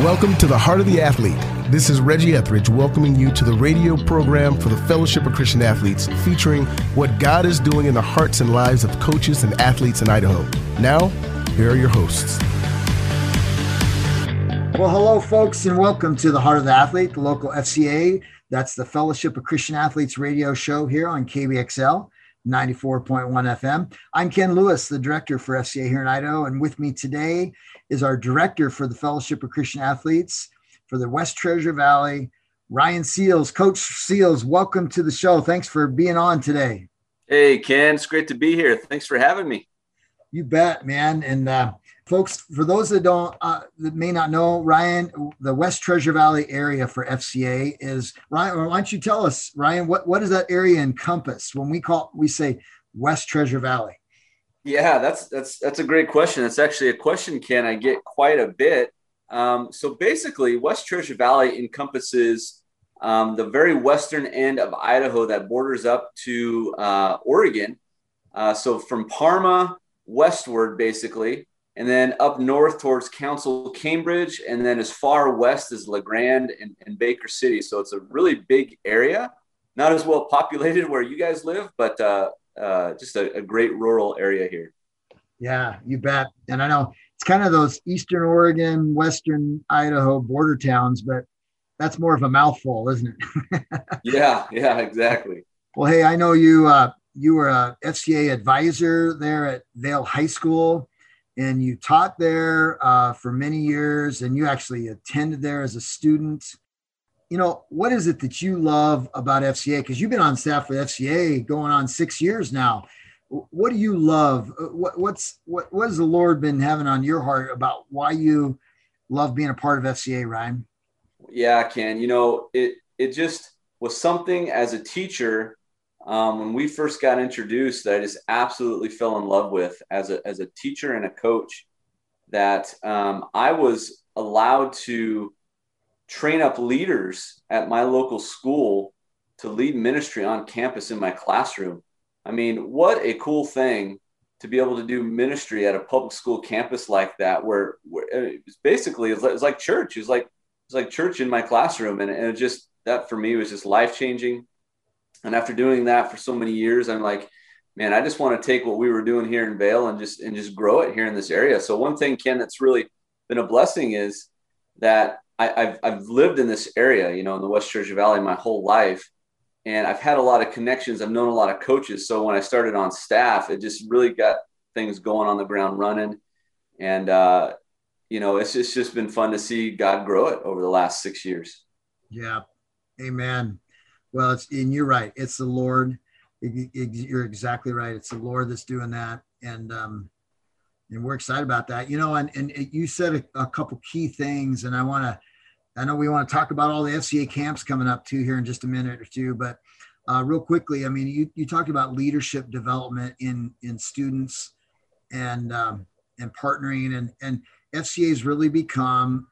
Welcome to the Heart of the Athlete. This is Reggie Etheridge welcoming you to the radio program for the Fellowship of Christian Athletes, featuring what God is doing in the hearts and lives of coaches and athletes in Idaho. Now, here are your hosts. Well, hello, folks, and welcome to the Heart of the Athlete, the local FCA. That's the Fellowship of Christian Athletes radio show here on KBXL 94.1 FM. I'm Ken Lewis, the director for FCA here in Idaho, and with me today is our director for the Fellowship of Christian Athletes for the West Treasure Valley, Ryan Seals. Coach Seals, welcome to the show. Thanks for being on today. Hey, Ken, it's great to be here. Thanks for having me. You bet, man. And uh, folks, for those that don't uh, that may not know, Ryan, the West Treasure Valley area for FCA is Ryan. Why don't you tell us, Ryan, what what does that area encompass when we call we say West Treasure Valley? Yeah, that's that's that's a great question. It's actually a question, Ken, I get quite a bit. Um, so basically, West Treasure Valley encompasses um, the very western end of Idaho that borders up to uh, Oregon. Uh, so from Parma westward, basically, and then up north towards Council, Cambridge, and then as far west as La Grande and, and Baker City. So it's a really big area, not as well populated where you guys live, but uh, uh, just a, a, great rural area here. Yeah, you bet. And I know it's kind of those Eastern Oregon, Western Idaho border towns, but that's more of a mouthful, isn't it? yeah, yeah, exactly. Well, hey, I know you. Uh, you were a FCA advisor there at Vale High School, and you taught there uh, for many years, and you actually attended there as a student you know, what is it that you love about FCA? Because you've been on staff with FCA going on six years now. What do you love? What, what's what what has the Lord been having on your heart about why you love being a part of FCA, Ryan? Yeah, Ken. You know, it it just was something as a teacher um, when we first got introduced that I just absolutely fell in love with as a as a teacher and a coach. That um, I was allowed to train up leaders at my local school to lead ministry on campus in my classroom. I mean, what a cool thing to be able to do ministry at a public school campus like that, where, where uh, it was basically it's like, it's like church. It was like it's like church in my classroom, and, and it just that for me was just life changing. And after doing that for so many years, I'm like, man, I just want to take what we were doing here in Vale and just and just grow it here in this area. So one thing, Ken, that's really been a blessing is that I, have I've lived in this area, you know, in the West Treasure Valley my whole life. And I've had a lot of connections. I've known a lot of coaches. So when I started on staff, it just really got things going on the ground running. And, uh, you know, it's just, it's just been fun to see God grow it over the last six years. Yeah. Amen. Well, it's, and you're right. It's the Lord. You're exactly right. It's the Lord that's doing that. And, um, and we're excited about that. You know, and, and you said a, a couple key things, and I want to, I know we want to talk about all the FCA camps coming up too here in just a minute or two, but uh, real quickly, I mean, you, you talked about leadership development in in students and um, and partnering, and and FCA has really become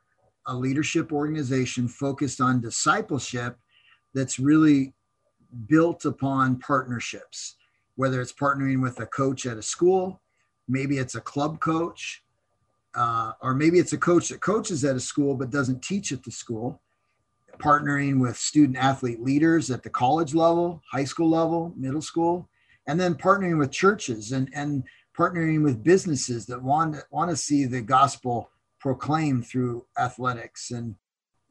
a leadership organization focused on discipleship that's really built upon partnerships, whether it's partnering with a coach at a school, maybe it's a club coach, uh, or maybe it's a coach that coaches at a school but doesn't teach at the school, partnering with student athlete leaders at the college level, high school level, middle school, and then partnering with churches and, and partnering with businesses that want, want to see the gospel proclaimed through athletics. And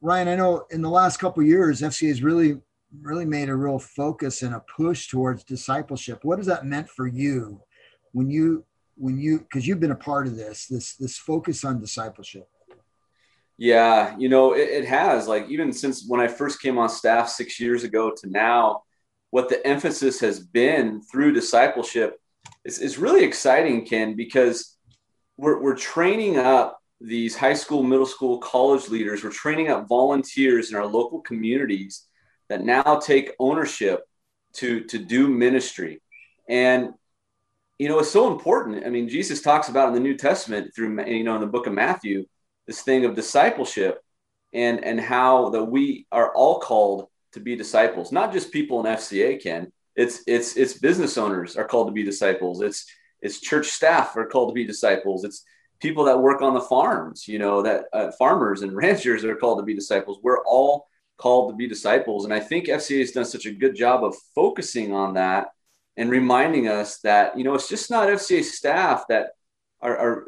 Ryan, I know in the last couple years, FCA has really, really made a real focus and a push towards discipleship. What has that meant for you when you when you because you've been a part of this this this focus on discipleship. Yeah you know it, it, has like even since when i first came on staff six years ago to now what the emphasis has been through discipleship is, is really exciting ken because we're, we're training up these high school middle school college leaders. We're training up volunteers in our local communities that now take ownership to to do ministry. And you know, it's so important. I mean, Jesus talks about in the New Testament through, you know, in the book of Matthew, this thing of discipleship and, and how that we are all called to be disciples, not just people in FCA Ken. It's, it's, it's business owners are called to be disciples. It's, it's church staff are called to be disciples. It's people that work on the farms, you know, that uh, farmers and ranchers are called to be disciples. We're all called to be disciples. And I think FCA has done such a good job of focusing on that and reminding us that, you know, it's just not FCA staff that are, are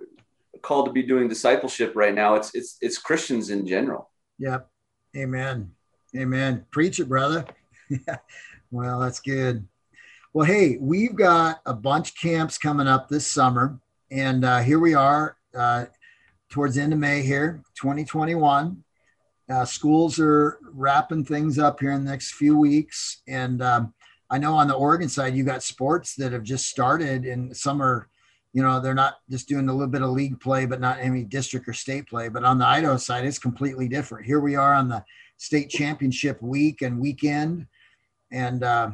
called to be doing discipleship right now. It's, it's, it's Christians in general. Yep. Amen. Amen. Preach it, brother. well, that's good. Well, hey, we've got a bunch of camps coming up this summer. And uh, here we are uh, towards the end of May here, 2021. Uh, schools are wrapping things up here in the next few weeks. And um, I know on the Oregon side, you got sports that have just started, and some are, you know, they're not just doing a little bit of league play, but not any district or state play. But on the Idaho side, it's completely different. Here we are on the state championship week and weekend, and uh,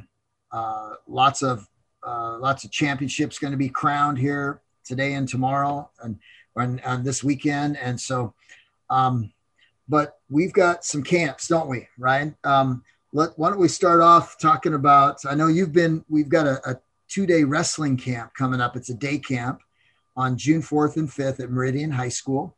uh, lots of uh, lots of championships going to be crowned here today and tomorrow and on, this weekend. And so, um, but we've got some camps, don't we, Ryan? Um, let, why don't we start off talking about? I know you've been. We've got a, a two-day wrestling camp coming up. It's a day camp on June 4th and 5th at Meridian High School,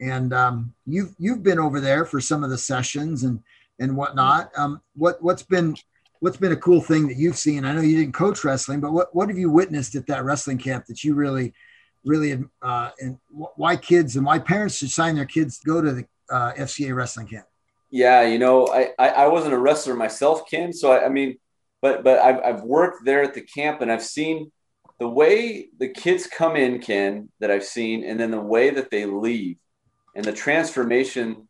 and um, you've you've been over there for some of the sessions and and whatnot. Um, what what's been what's been a cool thing that you've seen? I know you didn't coach wrestling, but what what have you witnessed at that wrestling camp that you really really uh, and why kids and why parents should sign their kids to go to the uh, FCA wrestling camp? Yeah, you know, I, I, I wasn't a wrestler myself, Ken. So I, I mean, but but I've, I've worked there at the camp and I've seen the way the kids come in, Ken, that I've seen, and then the way that they leave, and the transformation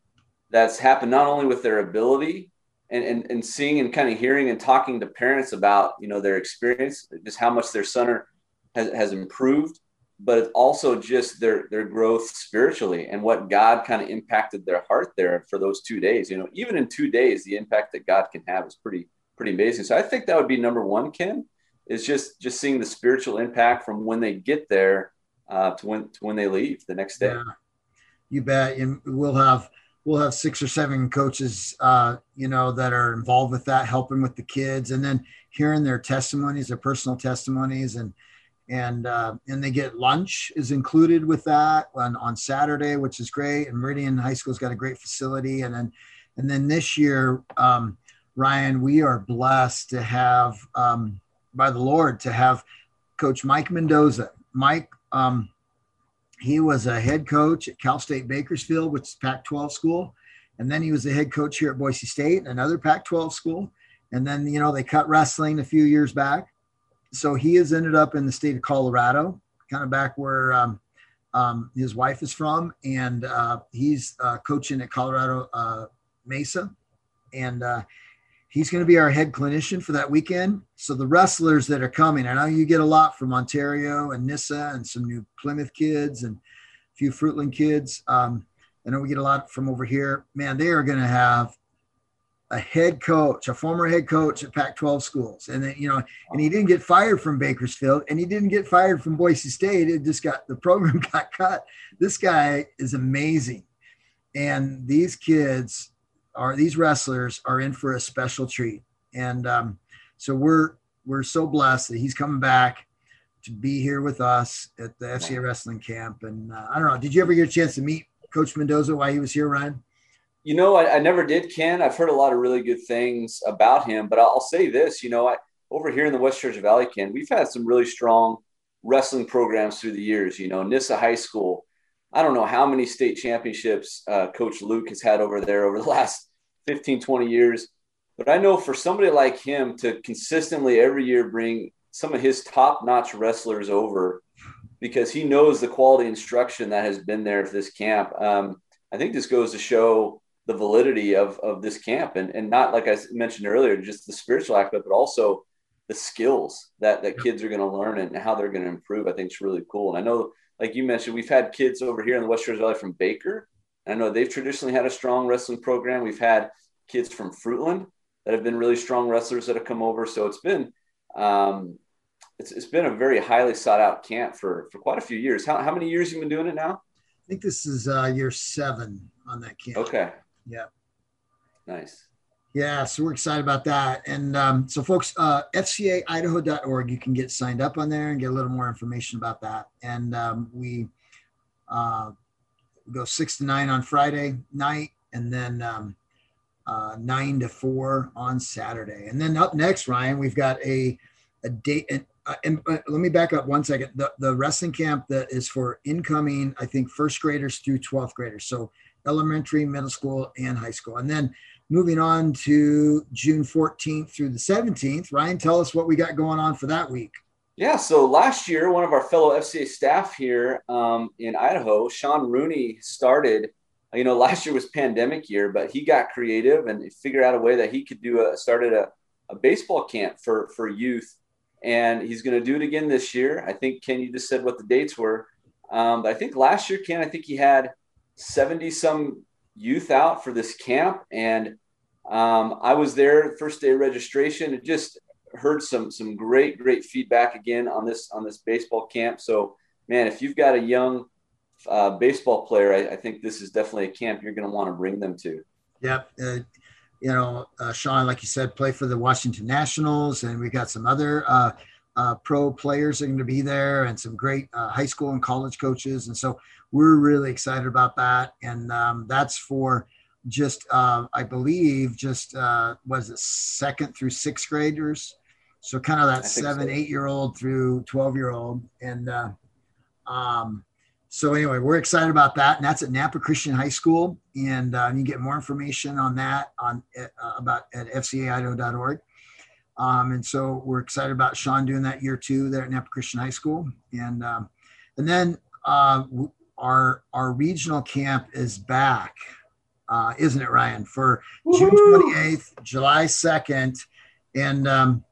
that's happened not only with their ability and, and, and seeing and kind of hearing and talking to parents about you know their experience, just how much their or has, has improved, but it's also just their their growth spiritually and what God kind of impacted their heart there for those two days. You know, even in two days, the impact that God can have is pretty pretty amazing. So I think that would be number one, Ken, is just just seeing the spiritual impact from when they get there uh, to when to when they leave the next day. Yeah, you bet. And we'll have we'll have six or seven coaches, uh, you know, that are involved with that, helping with the kids, and then hearing their testimonies, their personal testimonies, and and uh, and they get lunch is included with that on, on Saturday, which is great. And Meridian High School's got a great facility, and then and then this year, um, Ryan, we are blessed to have um, by the Lord to have Coach Mike Mendoza. Mike, um, he was a head coach at Cal State Bakersfield, which is Pac-12 school, and then he was a head coach here at Boise State, another Pac-12 school. And then you know they cut wrestling a few years back so he has ended up in the state of Colorado, kind of back where um, um, his wife is from, and uh, he's uh, coaching at Colorado uh, Mesa, and uh, he's going to be our head clinician for that weekend. So the wrestlers that are coming, I know you get a lot from Ontario and Nyssa, and some new Plymouth kids, and a few Fruitland kids. Um, I know we get a lot from over here. Man, they are going to have a head coach, a former head coach at Pac-12 schools, and then you know, and he didn't get fired from Bakersfield, and he didn't get fired from Boise State. It just got the program got cut. This guy is amazing, and these kids are these wrestlers are in for a special treat, and um, so we're we're so blessed that he's coming back to be here with us at the FCA wrestling camp. And uh, I don't know, did you ever get a chance to meet Coach Mendoza while he was here, Ryan? You know, I, I, never did, Ken. I've heard a lot of really good things about him, but I'll say this, you know, I, over here in the West Treasure Valley, Ken, we've had some really strong wrestling programs through the years. You know, Nyssa High School, I don't know how many state championships uh, Coach Luke has had over there over the last 15, 20 years. But I know for somebody like him to consistently every year bring some of his top notch wrestlers over because he knows the quality instruction that has been there for this camp. Um, I think this goes to show the validity of of this camp. And and not like I mentioned earlier just the spiritual aspect but also the skills that that kids are going to learn and how they're going to improve I think is really cool. And I know like you mentioned we've had kids over here in the West Treasure Valley from Baker. I know they've traditionally had a strong wrestling program. We've had kids from Fruitland that have been really strong wrestlers that have come over. So it's been um, it's, it's been a very highly sought out camp for for quite a few years. How, how many years you been doing it now? I think this is uh, year seven on that camp. Okay yeah. Nice. Yeah, so we're excited about that. And um, so, folks, uh, FCAIdaho.org, you can get signed up on there and get a little more information about that. And um, we Uh, go six to nine on Friday night, and then um, uh, nine to four on Saturday. And then up next, Ryan, we've got a a date. And, uh, and uh, let me back up one second. The the wrestling camp that is for incoming, I think, first graders through twelfth graders. So elementary, middle school, and high school. And then moving on to June 14th through the 17th. Ryan, tell us what we got going on for that week. Yeah, so last year, one of our fellow FCA staff here um, in Idaho, Sean Rooney, started. You know, last year was pandemic year, but he got creative and figured out a way that he could do a started a, a baseball camp for for youth, and he's going to do it again this year. I think Ken, you just said what the dates were. Um, I think last year, Ken, I think he had seventy some youth out for this camp, and um, I was there first day registration. and just heard some some great great feedback again on this on this baseball camp. So man, if you've got a young uh, baseball player, I, I, think this is definitely a camp you're going to want to bring them to. Yep. Uh, you know, uh, Sean, like you said, play for the Washington Nationals, and we got some other uh, uh, pro players are going to be there, and some great uh, high school and college coaches, and so we're really excited about that. And um, that's for just, I believe, just was it second through sixth graders so kind of that seven, so. eight year old through 12 year old. And uh, um, so anyway, we're excited about that. And that's at Nampa Christian High School. And uh, you can get more information on that on uh, about at fcaidaho.org. Um, and so we're excited about Sean doing that year two there at Nampa Christian High School. And um, and then uh, our our regional camp is back, uh, isn't it, Ryan? For Woo-hoo! June 28th, July 2nd. And um,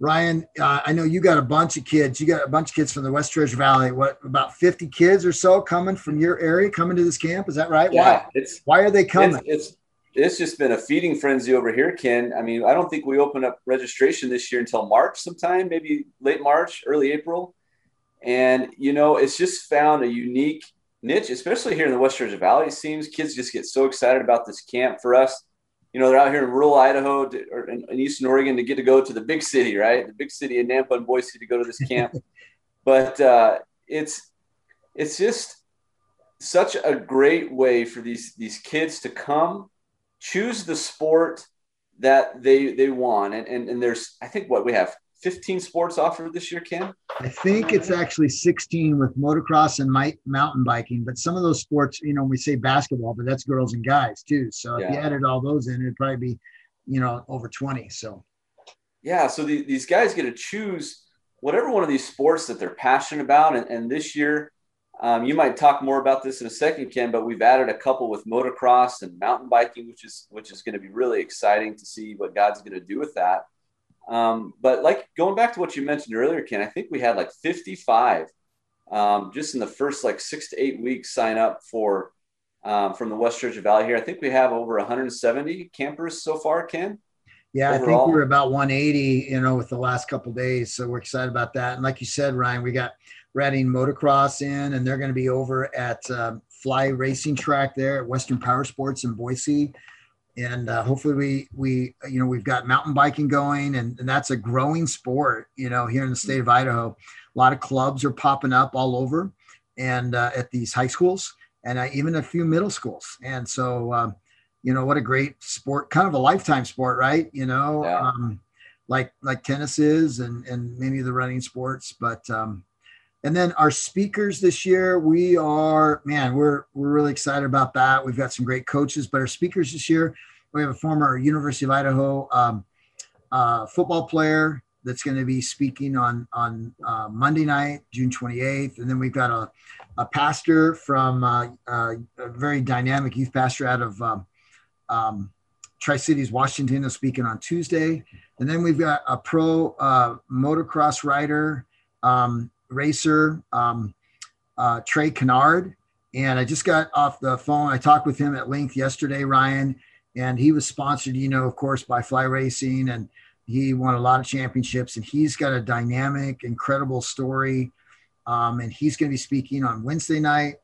Ryan, uh, I know you got a bunch of kids. You got a bunch of kids from the West Treasure Valley. What about 50 kids or so coming from your area coming to this camp? Is that right? Yeah, why? It's why are they coming? It's, it's it's just been a feeding frenzy over here, Ken. I mean, I don't think we open up registration this year until March sometime, maybe late March, early April. And you know, it's just found a unique niche, especially here in the West Treasure Valley. It seems kids just get so excited about this camp. For us, you know, they're out here in rural Idaho to, or in, in, Eastern Oregon to get to go to the big city, right? The big city in Nampa and Boise to go to this camp. but uh, it's it's just such a great way for these these kids to come choose the sport that they they want and, and and there's i think what we have 15 sports offered this year, Ken? I think it's actually 16 with motocross and mountain biking, but some of those sports, you know, we say basketball, but that's girls and guys too. So yeah. if you added all those in, it'd probably be, you know, over 20. So, yeah. So the, these guys get to choose whatever one of these sports that they're passionate about. And, and this year, um, you might talk more about this in a second, Ken, but we've added a couple with motocross and mountain biking, which is which is going to be really exciting to see what God's going to do with that. Um, but like going back to what you mentioned earlier, Ken, I think we had like 55 um, just in the first like six to eight weeks sign up for um, from the West Treasure Valley here. I think we have over 170 campers so far, Ken. Yeah, overall. I think we're about 180, you know, with the last couple days. So we're excited about that. And like you said, Ryan, we got Redding Motocross in, and they're going to be over at um, Fly Racing Track there at Western Power Sports in Boise and uh, hopefully we we you know we've got mountain biking going and, and, that's a growing sport you know here in the state of idaho. A lot of clubs are popping up all over and uh, at these high schools and uh, even a few middle schools. And so um, you know what a great sport kind of a lifetime sport right? You know yeah. um, like like tennis is and and many of the running sports but um, and then our speakers this year, we are man, we're we're really excited about that. We've got some great coaches, but our speakers this year, we have a former University of Idaho um, uh, football player that's going to be speaking on on uh, Monday night, June 28th, and then we've got a, a pastor from uh, uh a very dynamic youth pastor out of um, um, Tri Cities, Washington, is speaking on Tuesday, and then we've got a pro uh, motocross rider. Um, racer, um, uh, Trey Canard. And I just got off the phone. I talked with him at length yesterday, Ryan, and he was sponsored, you know, of course, by Fly Racing, and he won a lot of championships. And he's got a dynamic, incredible story. Um, and he's going to be speaking on Wednesday night.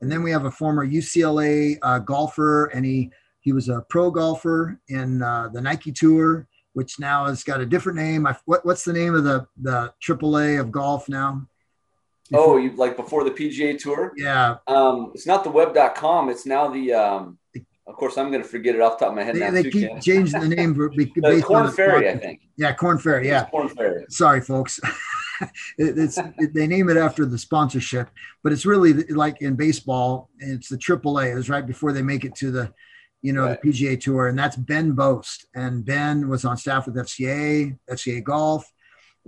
And then we have a former UCLA uh, golfer, and he he was a pro golfer in uh, the Nike Tour, which now has got a different name. I, what, what's the name of the the AAA of golf now? Oh, you like before the PGA Tour? Yeah. Um, it's not the web.com. It's now the. Um, of course, I'm going to forget it off the top of my head They, now. they too, keep Ken. changing the name. for- based Korn Ferry, I think. Yeah, Korn Ferry. Yeah. Korn Ferry. Sorry, folks. It- it's they name it after the sponsorship, but it's really like in baseball. It's the AAA. It was right before they make it to the, you know, Right. the PGA Tour, and that's Ben Boast. And Ben was on staff with FCA, FCA Golf,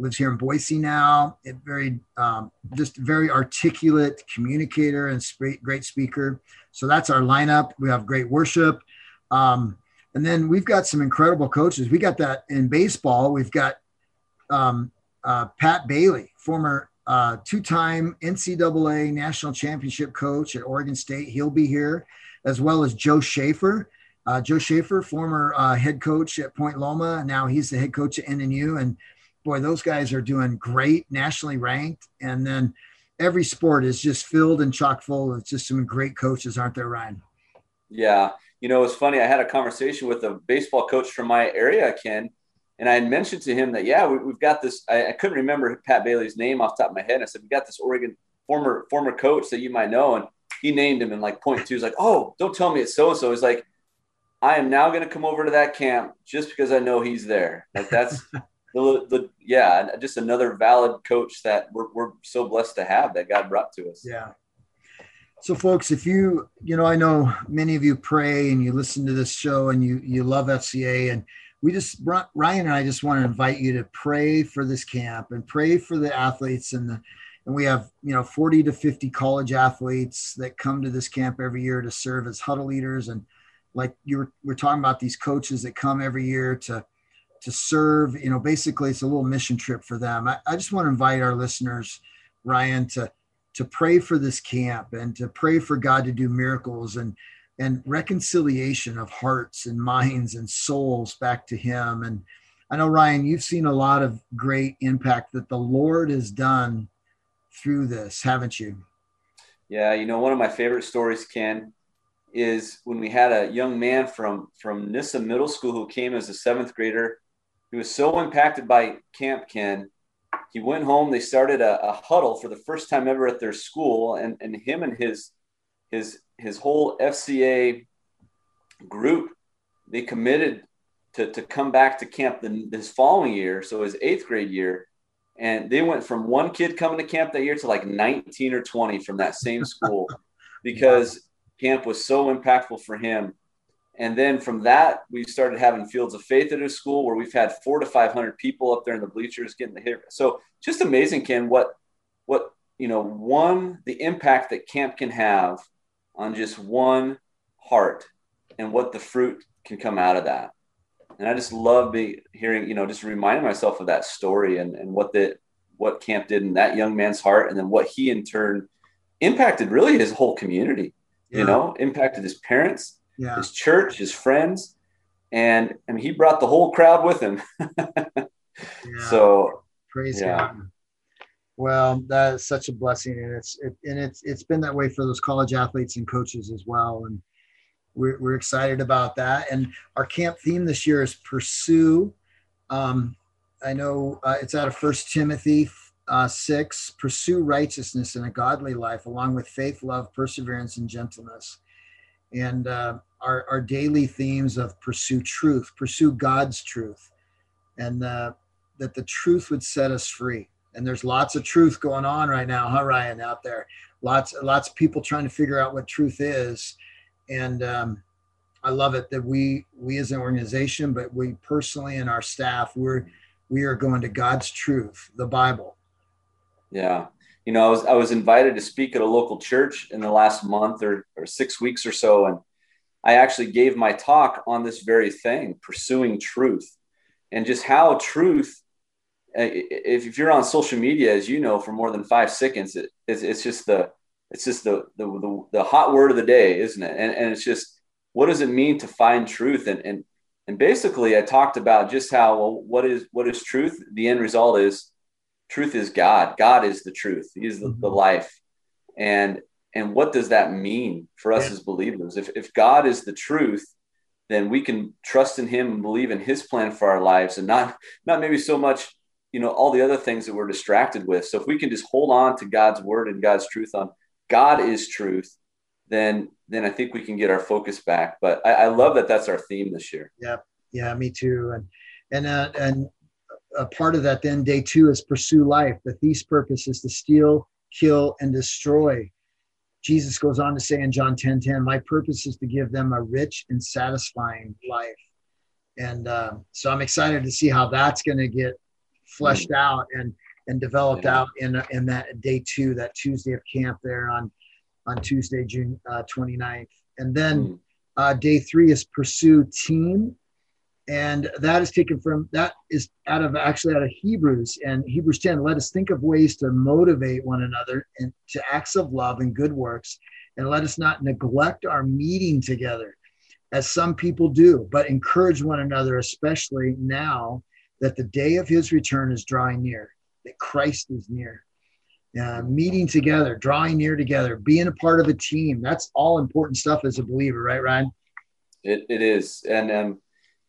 lives here in Boise now. It very, um, just very articulate communicator and sp- great speaker. So that's our lineup. We have great worship. Um, and then we've got some incredible coaches. We got that in baseball. We've got um, uh, Pat Bailey, former uh, two-time NCAA national championship coach at Oregon State. He'll be here, as well as Joe Schaefer. Uh, Joe Schaefer, former uh, head coach at Point Loma. Now he's the head coach at NNU. And boy, those guys are doing great, nationally ranked. And then every sport is just filled and chock full of just some great coaches, aren't there, Ryan? Yeah. You know, it's funny. I had a conversation with a baseball coach from my area, Ken, and I had mentioned to him that, yeah, we, we've got this. I, I couldn't remember Pat Bailey's name off the top of my head. And I said, we got this Oregon former former coach that you might know. And he named him in like point two. He's like, oh, don't tell me it's so and so. He's like, I am now going to come over to that camp just because I know he's there. Like that's the, the yeah, just another valid coach that we're, we're so blessed to have that God brought to us. Yeah. So, folks, if you, you know, I know many of you pray and you listen to this show and you you love FCA, and we just Ryan and I just want to invite you to pray for this camp and pray for the athletes and the, and we have you know 40 to 50 college athletes that come to this camp every year to serve as huddle leaders and like you were we're talking about these coaches that come every year to to serve. You know, basically it's a little mission trip for them. I, I just want to invite our listeners, Ryan, to to pray for this camp and to pray for God to do miracles and and reconciliation of hearts and minds and souls back to him and I know Ryan you've seen a lot of great impact that the Lord has done through this haven't you Yeah, you know one of my favorite stories Ken is when we had a young man from from Nyssa Middle School who came as a 7th grader he was so impacted by camp Ken he went home. They started a, a, huddle for the first time ever at their school, and, and him and his his his whole FCA group they committed to, to come back to camp the, this following year, so his eighth grade year, and they went from one kid coming to camp that year to like 19 or 20 from that same school because camp was so impactful for him. And then from that, we started having fields of faith at his school where we've had four to 500 people up there in the bleachers getting the hit. So just amazing, Ken, what, what, you know, one, the impact that camp can have on just one heart and what the fruit can come out of that. And I just love be hearing, you know, just reminding myself of that story and, and what the, what camp did in that young man's heart. And then what he in turn impacted really his whole community, yeah. you know, impacted his parents, yeah. his church, his friends, and mean he brought the whole crowd with him. yeah. So praise God. Well, that is such a blessing, and it's it, and it's it's been that way for those college athletes and coaches as well, and we're we're excited about that. And our camp theme this year is pursue. Um, I know uh, it's out of First Timothy uh, six. Pursue righteousness in a godly life, along with faith, love, perseverance, and gentleness and uh, our, our daily themes of pursue truth, pursue God's truth, and uh, that the truth would set us free. And there's lots of truth going on right now, huh, Ryan? Out there, lots lots of people trying to figure out what truth is, and um, I love it that we we as an organization, but we personally and our staff, we're we are going to God's truth, the Bible. Yeah, you know, I was I was invited to speak at a local church in the last month or, or six weeks or so, and I actually gave my talk on this very thing, pursuing truth, and just how truth. Eh, if, if you're on social media, as you know, for more than five seconds, it, it's, it's just the it's just the, the, the the hot word of the day, isn't it? And and it's just what does it mean to find truth? And and and basically, I talked about just how well, what is what is truth? The end result is truth is God. God is the truth. He is the, the mm-hmm. life. And and what does that mean for us yeah. as believers? If if God is the truth, then we can trust in him and believe in his plan for our lives and not not maybe so much you know all the other things that we're distracted with. So if we can just hold on to god's word and god's truth on god is truth then then i think we can get our focus back. But i, I love that that's our theme this year. Yeah. Yeah me too. And and uh, and a part of that then day two is pursue life. The thief's purpose is to steal kill and destroy jesus goes on to say in john 10 10 my purpose is to give them a rich and satisfying life and uh, so i'm excited to see how that's going to get fleshed out and and developed yeah. out in in that day two, that Tuesday of camp there on on Tuesday, June uh, 29th. And then mm. uh, day three is pursue team. And that is taken from that is out of actually out of Hebrews and Hebrews 10. Let us think of ways to motivate one another and to acts of love and good works. And let us not neglect our meeting together as some people do, but encourage one another, especially now that the day of his return is drawing near, that Christ is near. Uh, meeting together, drawing near together, being a part of a team. That's all important stuff as a believer, right, Ryan? It, it is. And, um,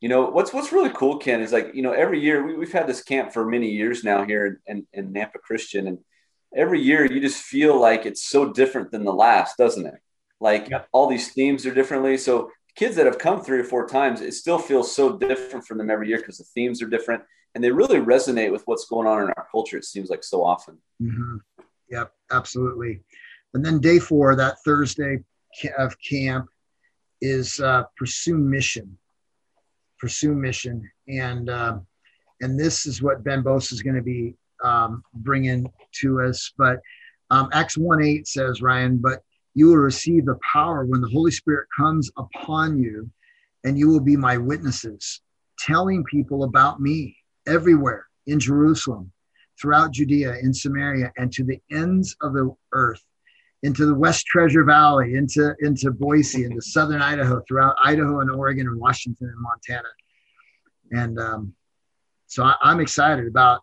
you know, what's, what's really cool, Ken, is like, you know, every year we, have had this camp for many years now here in, in, in Nampa Christian. And every year you just feel like it's so different than the last, doesn't it? Like yep. all these themes are differently. So kids that have come three or four times, it still feels so different from them every year because the themes are different and they really resonate with what's going on in our culture. It seems like so often. Mm-hmm. Yep, absolutely. And then day four, that Thursday of camp, is uh, pursue mission. Pursue mission, and uh, and this is what Ben Bose is going to be um, bringing to us. But um, Acts one eight says, Ryan, but you will receive the power when the Holy Spirit comes upon you, and you will be my witnesses, telling people about me everywhere in Jerusalem, throughout Judea, in Samaria, and to the ends of the earth, into the West Treasure Valley, into, into Boise, into southern Idaho, throughout Idaho and Oregon and Washington and Montana. And um, so I, I'm excited about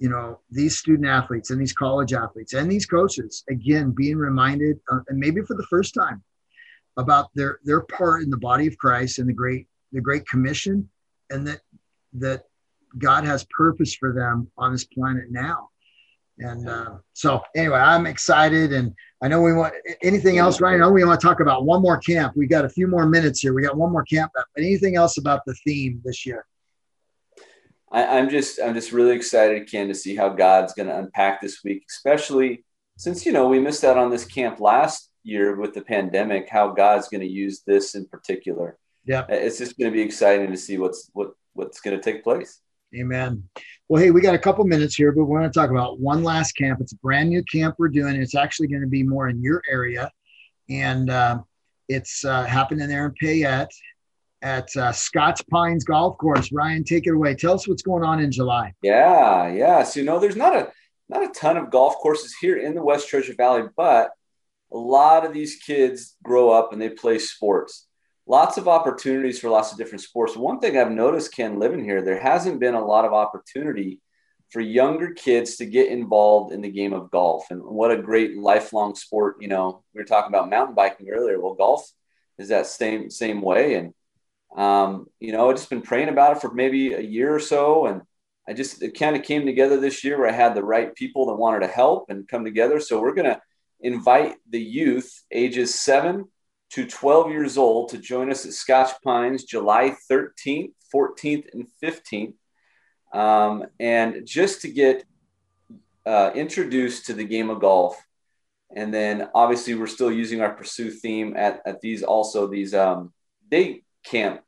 you know these student athletes and these college athletes and these coaches again being reminded uh, and maybe for the first time about their their part in the body of christ and the great the great commission and that that god has purpose for them on this planet now and uh, so anyway i'm excited and i know we want anything else right i know we want to talk about one more camp we got a few more minutes here we got one more camp but anything else about the theme this year I, am just I'm just really excited, Ken, to see how God's going to unpack this week, especially since you know we missed out on this camp last year with the pandemic. How God's going to use this in particular. Yeah, it's just going to be exciting to see what's what what's going to take place. Amen. Well, hey, we got a couple minutes here, but we want to talk about one last camp. It's a brand new camp we're doing. It's actually going to be more in your area, and uh, it's uh, happening there in Payette at uh, Scotch Pines Golf Course. Ryan, take it away. Tell us what's going on in July. Yeah, yeah. So you know, there's not a not a ton of golf courses here in the West Treasure Valley, but a lot of these kids grow up and they play sports. Lots of opportunities for lots of different sports. One thing I've noticed, Ken, living here, there hasn't been a lot of opportunity for younger kids to get involved in the game of golf. And what a great lifelong sport. You know, we were talking about mountain biking earlier. Well, golf is that same same way. And um, you know, I've just been praying about it for maybe a year or so. And I just, it kind of came together this year where I had the right people that wanted to help and come together. So we're going to invite the youth ages seven to 12 years old to join us at Scotch Pines July 13th, 14th, and 15th. Um, and just to get uh, introduced to the game of golf. And then obviously we're still using our pursue theme at, at these also these um, day camps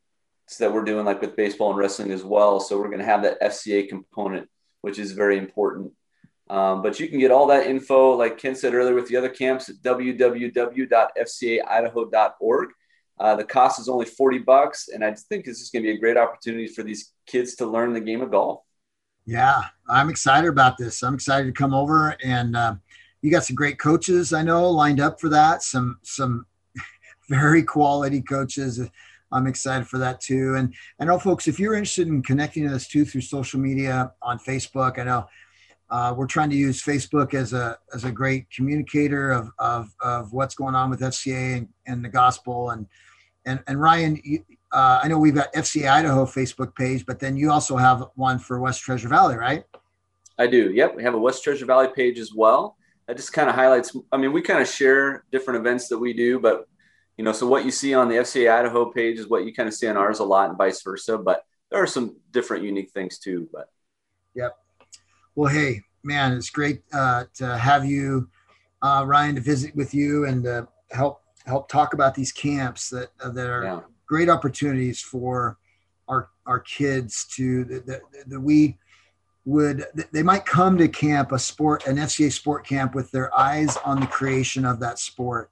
that we're doing like with baseball and wrestling as well. So we're going to have that FCA component, which is very important. Um, but you can get all that info, like Ken said earlier, with the other camps at www.fcaidaho.org. Uh, the cost is only 40 bucks. And I think this is going to be a great opportunity for these kids to learn the game of golf. Yeah, I'm excited about this. I'm excited to come over and uh, you got some great coaches I know lined up for that. Some, some very quality coaches. I'm excited for that too. And I know, folks, if you're interested in connecting to us too through social media on Facebook, I know uh, we're trying to use Facebook as a as a great communicator of of, of what's going on with FCA and, and the gospel. And and and Ryan, you, uh, I know we've got FCA Idaho Facebook page, but then you also have one for West Treasure Valley, right? I do. Yep, we have a West Treasure Valley page as well. That just kind of highlights. I mean, we kind of share different events that we do, but you know, so what you see on the FCA Idaho page is what you kind of see on ours a lot, and vice versa. But there are some different, unique things too. But yep. Well, hey, man, it's great uh, to have you, uh, Ryan, to visit with you and uh, help help talk about these camps that uh, that are yeah. great opportunities for our our kids to that, that we would they might come to camp a sport an FCA sport camp with their eyes on the creation of that sport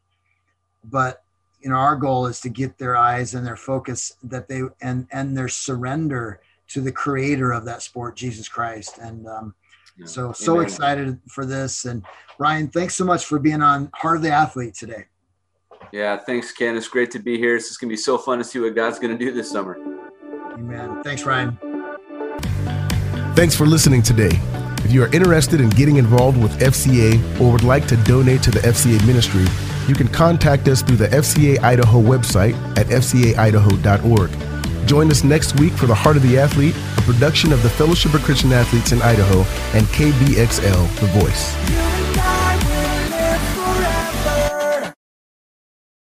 but you know our goal is to get their eyes and their focus that they and and their surrender to the creator of that sport jesus christ and um, yeah. so so Amen. excited for this. And ryan thanks so much for being on heart of the athlete today. Yeah thanks ken. It's great to be here. It's just gonna be so fun to see what god's gonna do this summer. Amen. Thanks ryan. Thanks for listening today. If you are interested in getting involved with fca or would like to donate to the fca ministry you can contact us through the FCA Idaho website at fcaidaho.org. Join us next week for The Heart of the Athlete, a production of the Fellowship of Christian Athletes in Idaho and KBXL, The Voice.